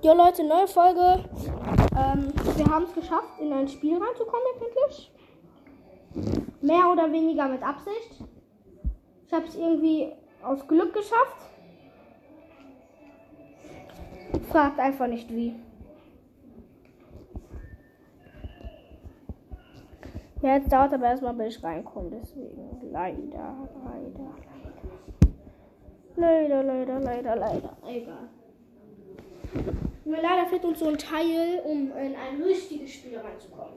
Jo Leute, neue Folge. Ähm, wir haben es geschafft, in ein Spiel reinzukommen endlich. Mehr oder weniger mit Absicht. Ich habe es irgendwie aus Glück geschafft. Fragt einfach nicht wie. Ja, jetzt dauert aber erstmal, bis ich reinkomme. Deswegen leider, leider, leider. Leider, leider, leider, leider. Egal. Nur leider fehlt uns so ein Teil, um in ein richtiges Spiel reinzukommen.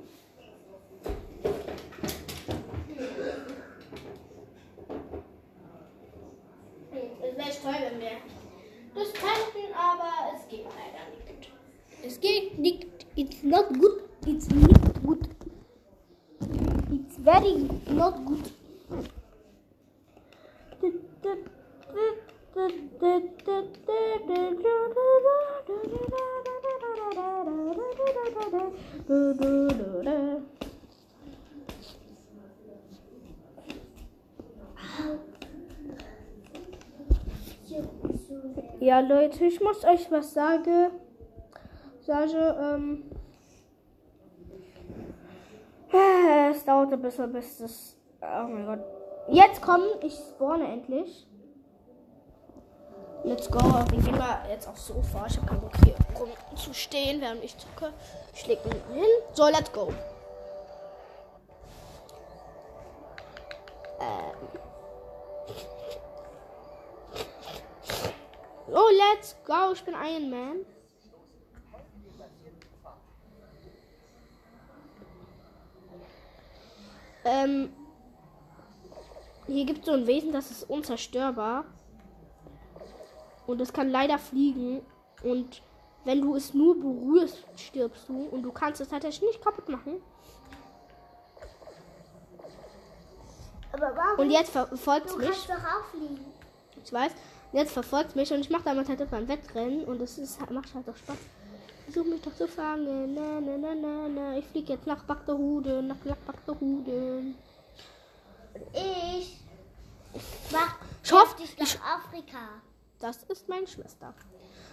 Es wäre toll, wenn wir das könnten, aber es geht leider nicht. Es geht nicht. It's not good. It's not good. It's very not good. Ja, Leute, ich muss euch was sagen. Sage, ähm. Es dauert ein bisschen, bis das. Oh mein Gott. Jetzt kommen, ich spawne endlich. Let's go. Wir gehen mal jetzt aufs Sofa. Ich habe keinen Bock hier rumzustehen, während ich zucke. Ich leg mal hin. So, let's go. Ähm. Oh, let's go. Ich bin Iron Man. Ähm, hier gibt es so ein Wesen, das ist unzerstörbar. Und es kann leider fliegen. Und wenn du es nur berührst, stirbst du. Und du kannst es tatsächlich nicht kaputt machen. Aber warum? Und jetzt verfolgt es du mich. kannst doch auch fliegen. Ich weiß. Und jetzt verfolgt mich und ich mache damit halt beim Wettrennen. Und es ist, macht halt auch Spaß. Versuch mich doch zu fangen. Na, na, na, na, na. Ich fliege jetzt nach Bagdahude. Nach Bagdahude. Ich mach Ich ich, nach Afrika. Das ist meine Schwester.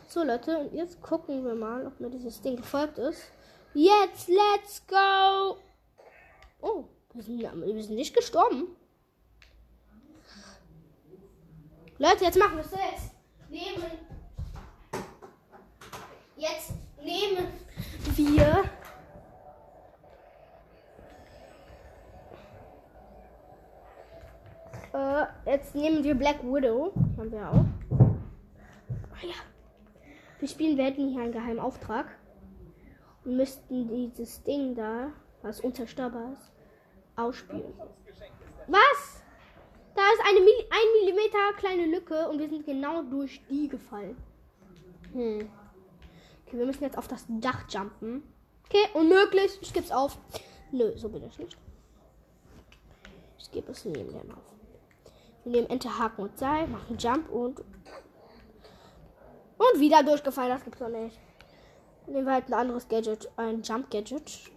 So, Leute, und jetzt gucken wir mal, ob mir dieses Ding gefolgt ist. Jetzt, let's go! Oh, wir sind, wir sind nicht gestorben. Leute, jetzt machen wir es jetzt. Nehmen. Jetzt nehmen wir. Äh, jetzt nehmen wir Black Widow. Haben wir auch. Wir spielen, wir hätten hier einen geheimen Auftrag. Und müssten dieses Ding da, was unzerstörbar ist, ausspielen. Was? Da ist eine Milli ein Millimeter kleine Lücke und wir sind genau durch die gefallen. Hm. Okay, wir müssen jetzt auf das Dach jumpen. Okay, unmöglich. Ich gebe es auf. Nö, so bin ich nicht. Ich gebe es neben dem auf. Wir nehmen Enter, Haken und Seil, machen Jump und. Und wieder durchgefallen, das gibt's doch nicht. Nehmen wir halt ein anderes Gadget, ein Jump-Gadget.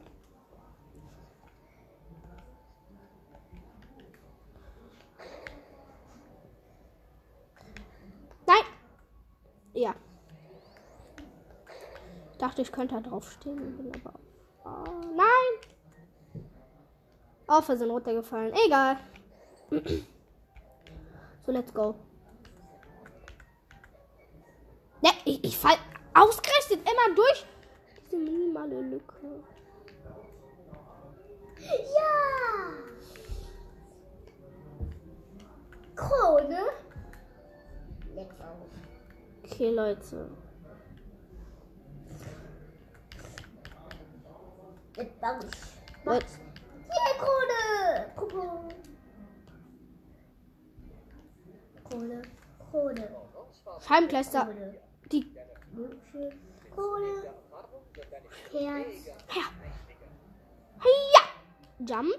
Nein! Ja. Dachte, ich könnte da draufstehen. Bin aber. Oh, nein! Auf, wir sind runtergefallen. Egal. So, let's go. Ne, ich, ich fall ausgerechnet immer durch diese minimale Lücke. Ja! Krone. Go. Okay, Leute. Jetzt baue ich. Hier, Krone! Krone. Krone. Krone. Scheibenkleister. Krone. Die. Krone. Herz. Ja. Ja. Jump.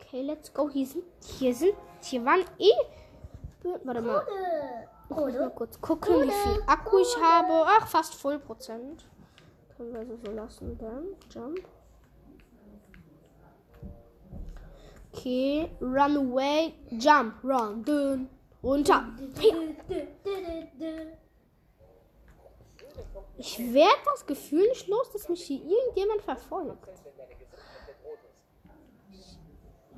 Okay, let's go. Hier sind. Hier sind. Hier waren eh. Warte mal. Ich muss mal kurz gucken, wie viel Akku ich habe. Ach, fast voll Prozent. Können wir also so lassen. Dann Jump. Okay, run away, jump, run, dünn, runter. Hier. Ich werde das Gefühl nicht los, dass mich hier irgendjemand verfolgt.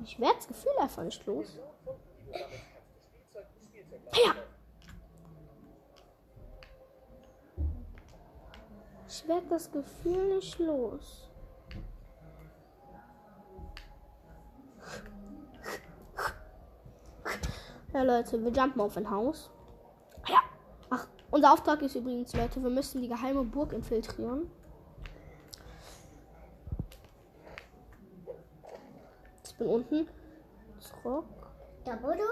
Ich werde das Gefühl einfach nicht los. Ja. Ich werde das Gefühl nicht los. Ja, Leute, wir jumpen auf ein Haus. Unser Auftrag ist übrigens, Leute, wir müssen die geheime Burg infiltrieren. Ich bin unten. Zurück. Da wurde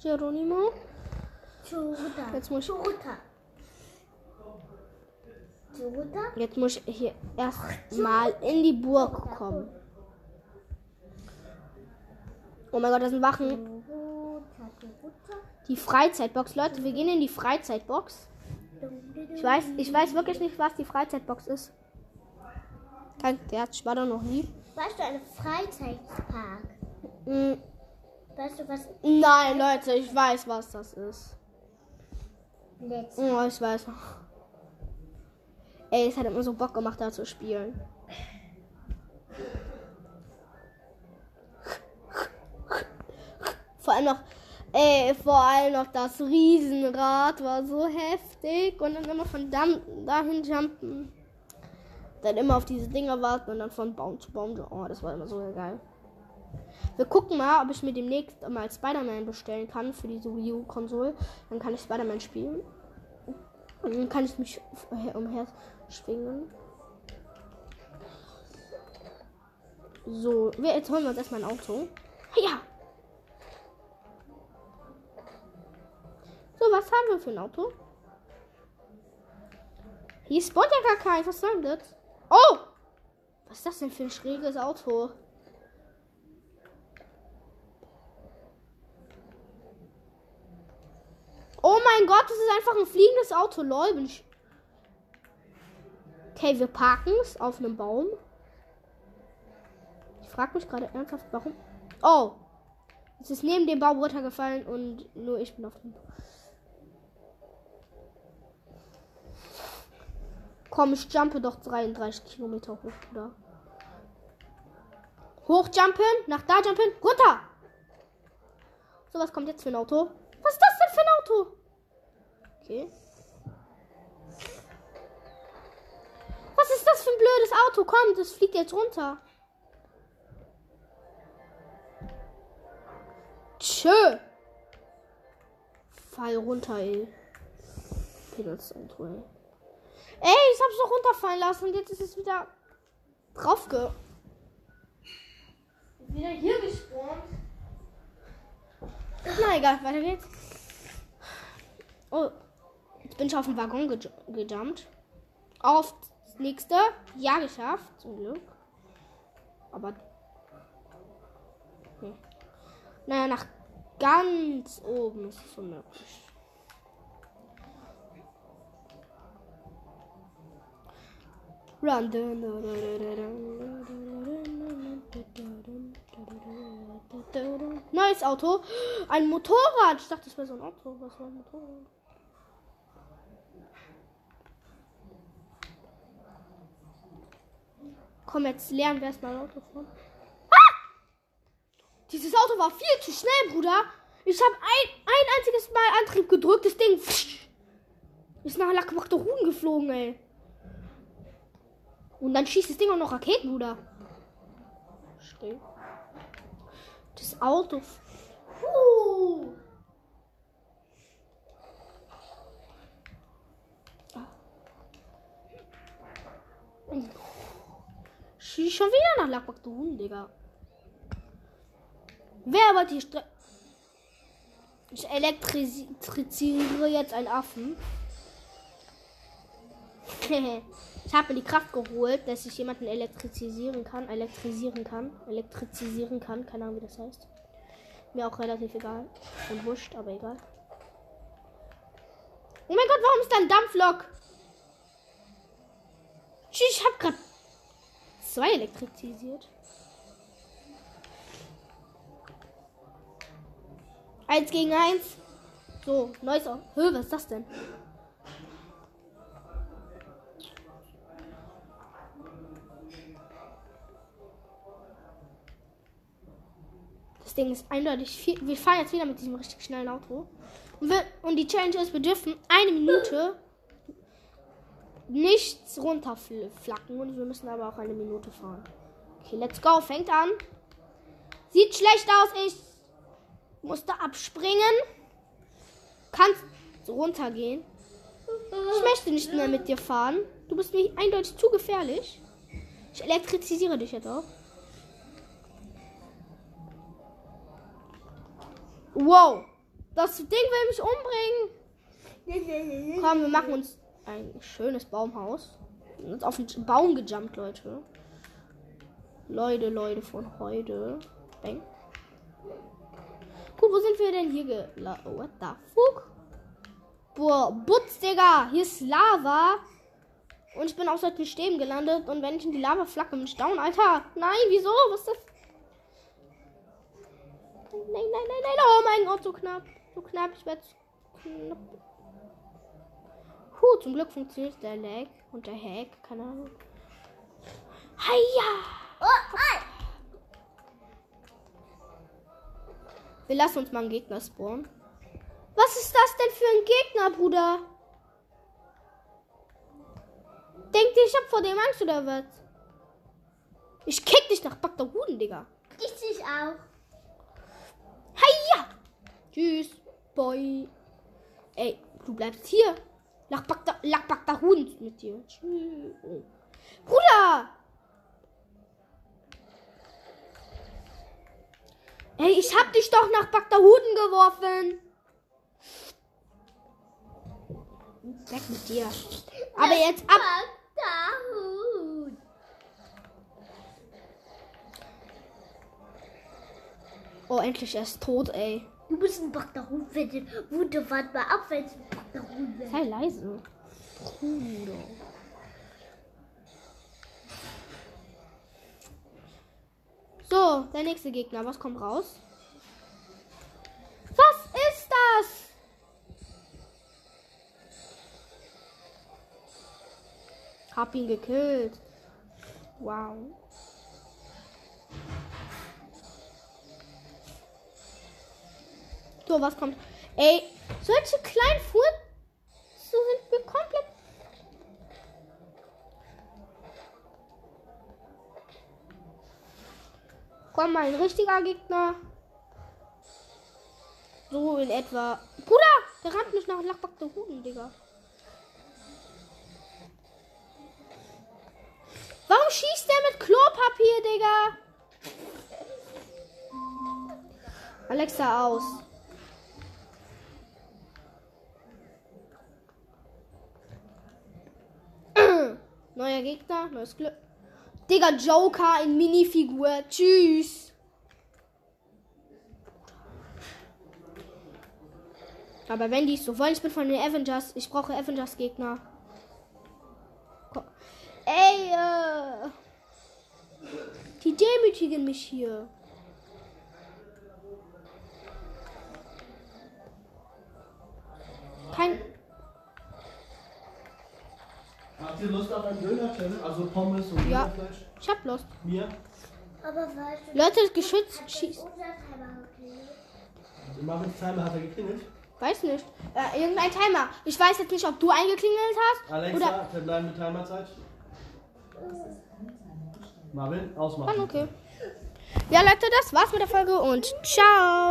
Geronimo. Jetzt muss ich, jetzt muss ich hier erstmal in die Burg kommen. Oh mein Gott, das sind Wachen. Die Freizeitbox, Leute, wir gehen in die Freizeitbox. Ich weiß, ich weiß wirklich nicht, was die Freizeitbox ist. Kein ich war da noch nie. Weißt du, ein Freizeitpark? Mm, Weißt du, was Nein, Leute, ich weiß, was das ist. letzt Oh, ich weiß noch. Ey, es hat immer so Bock gemacht, da zu spielen. Vor allem noch, ey, vor allem noch das Riesenrad war so heftig und dann immer von dann, dahin jumpen. Dann immer auf diese Dinger warten und dann von Baum zu Baum. Oh, das war immer so geil. Wir gucken mal, ob ich mir demnächst mal Spider-Man bestellen kann für diese Wii U-Konsole. Dann kann ich Spider-Man spielen. Und dann kann ich mich umher schwingen. So, wir, jetzt holen wir uns erstmal ein Auto. Ja! Wir für ein Auto? Hier spawnt ja gar kein. Was soll denn das? Oh! Was ist das denn für ein schräges Auto? Oh mein Gott, das ist einfach ein fliegendes Auto. Lol. Okay, wir parken es auf einem Baum. Ich frage mich gerade ernsthaft, warum. Oh! Es ist neben dem Baum runtergefallen und nur ich bin auf dem. Komm, ich jumpe doch 33 Kilometer hoch, Bruder. Hochjumpen, nach da jumpen, runter! So, was kommt jetzt für ein Auto? Was ist das denn für ein Auto? Okay. Was ist das für ein blödes Auto? Komm, das fliegt jetzt runter. Tschö. Fall runter, ey. Das Auto, ey. Ey, ich hab's doch runterfallen lassen und jetzt ist es wieder draufge. Wieder hier gespawnt. Na egal, weiter geht's. Oh, jetzt bin ich auf den Waggon ge gejumpt. Auf das nächste. Ja, geschafft, zum Glück. Aber. Hm. Naja, nach ganz oben ist es unmöglich. Run. Neues Auto. Ein Motorrad. Ich dachte, das wäre so ein Auto. Was war ein Motorrad? Komm, jetzt lernen wir erstmal Auto fahren. Ah! Dieses Auto war viel zu schnell, Bruder. Ich habe ein, ein einziges Mal Antrieb gedrückt. Das Ding ist nach Lackmachterhuhn geflogen, ey. Und dann schießt das Ding auch noch Raketen, Bruder. Schräg. Das Auto. Uh. Schießt schon wieder nach Lackmachterhuhn, Digga. Wer wollte die Strecke. Ich elektrisiere jetzt einen Affen. ich habe mir die Kraft geholt, dass ich jemanden elektrisieren kann. Elektrisieren kann. Elektrizisieren kann. Keine Ahnung, wie das heißt. Mir auch relativ egal. Und wurscht, aber egal. Oh mein Gott, warum ist da ein Dampflok? Ich habe gerade zwei elektrisiert. Eins gegen eins. So, neues. Hö, was ist das denn? Ding ist eindeutig viel. Wir fahren jetzt wieder mit diesem richtig schnellen Auto. Und, wir, und die Challenge ist, wir dürfen eine Minute nichts runterflacken. Und wir müssen aber auch eine Minute fahren. Okay, let's go. Fängt an. Sieht schlecht aus. Ich musste abspringen. Kannst runtergehen. Ich möchte nicht mehr mit dir fahren. Du bist mir eindeutig zu gefährlich. Ich elektrisiere dich jetzt auch. Wow. Das Ding will mich umbringen. Komm, wir machen uns ein schönes Baumhaus. Wir sind auf den Baum gejumpt, Leute. Leute, Leute von heute. Bang. Gut, wo sind wir denn hier gelandet? What the fuck? Boah, Butz, Digga. Hier ist Lava. Und ich bin auf solchen Stäben gelandet. Und wenn ich in die Lava flacke, bin ich down. Alter, nein, wieso? Was ist das? Nein, nein, nein, nein. Oh mein Gott, so knapp. So knapp. Ich werde knapp. Puh, zum Glück funktioniert der Lag und der Hack. Keine Ahnung. Heia! Oh, oh. Wir lassen uns mal einen Gegner spawnen. Was ist das denn für ein Gegner, Bruder? Denkt ihr, ich hab vor dem Angst oder was? Ich kick dich nach Bagdahuden, Digga. Ich dich auch. Tschüss, Boy. Ey, du bleibst hier. Bagda Lach Bagdahuden mit dir. Tschüss. Bruder! Ey, ich hab dich doch nach Bagdahuden geworfen. Weg mit dir. Aber jetzt ab. Bagdahut. Oh, endlich er ist tot, ey. Du bist ein Bagdahut, wenn du, wo du wart mal ab, wenn du ein bist. Sei leise. Bruder. So, der nächste Gegner. Was kommt raus? Was ist das? Hab ihn gekillt. Wow. So, was kommt? Ey, solche kleinen Fur so sind wir komplett. Komm mal, ein richtiger Gegner. So in etwa. Bruder, der rammt mich nach Lachback der Huden, Digga. Warum schießt der mit Klopapier, Digga? Alexa aus. Neuer Gegner, neues Glück. Digga, Joker in Minifigur. Tschüss. Aber wenn die es so wollen, ich bin von den Avengers. Ich brauche Avengers-Gegner. Ey, äh. Die demütigen mich hier. Kein. Habt ihr Lust auf einen Döner-Channel? Also Pommes und Ja. Dönerfleisch? Ich hab Lust. Mir? Aber weißt du, Leute, das Geschütz schießt. geklingelt? Marvins Timer hat er geklingelt. Weiß nicht. Äh, irgendein Timer. Ich weiß jetzt nicht, ob du eingeklingelt hast. Alexa, Oder. verbleibende Timerzeit. Marvin, Dann ausmachen. okay. Ja, Leute, das war's mit der Folge und ciao.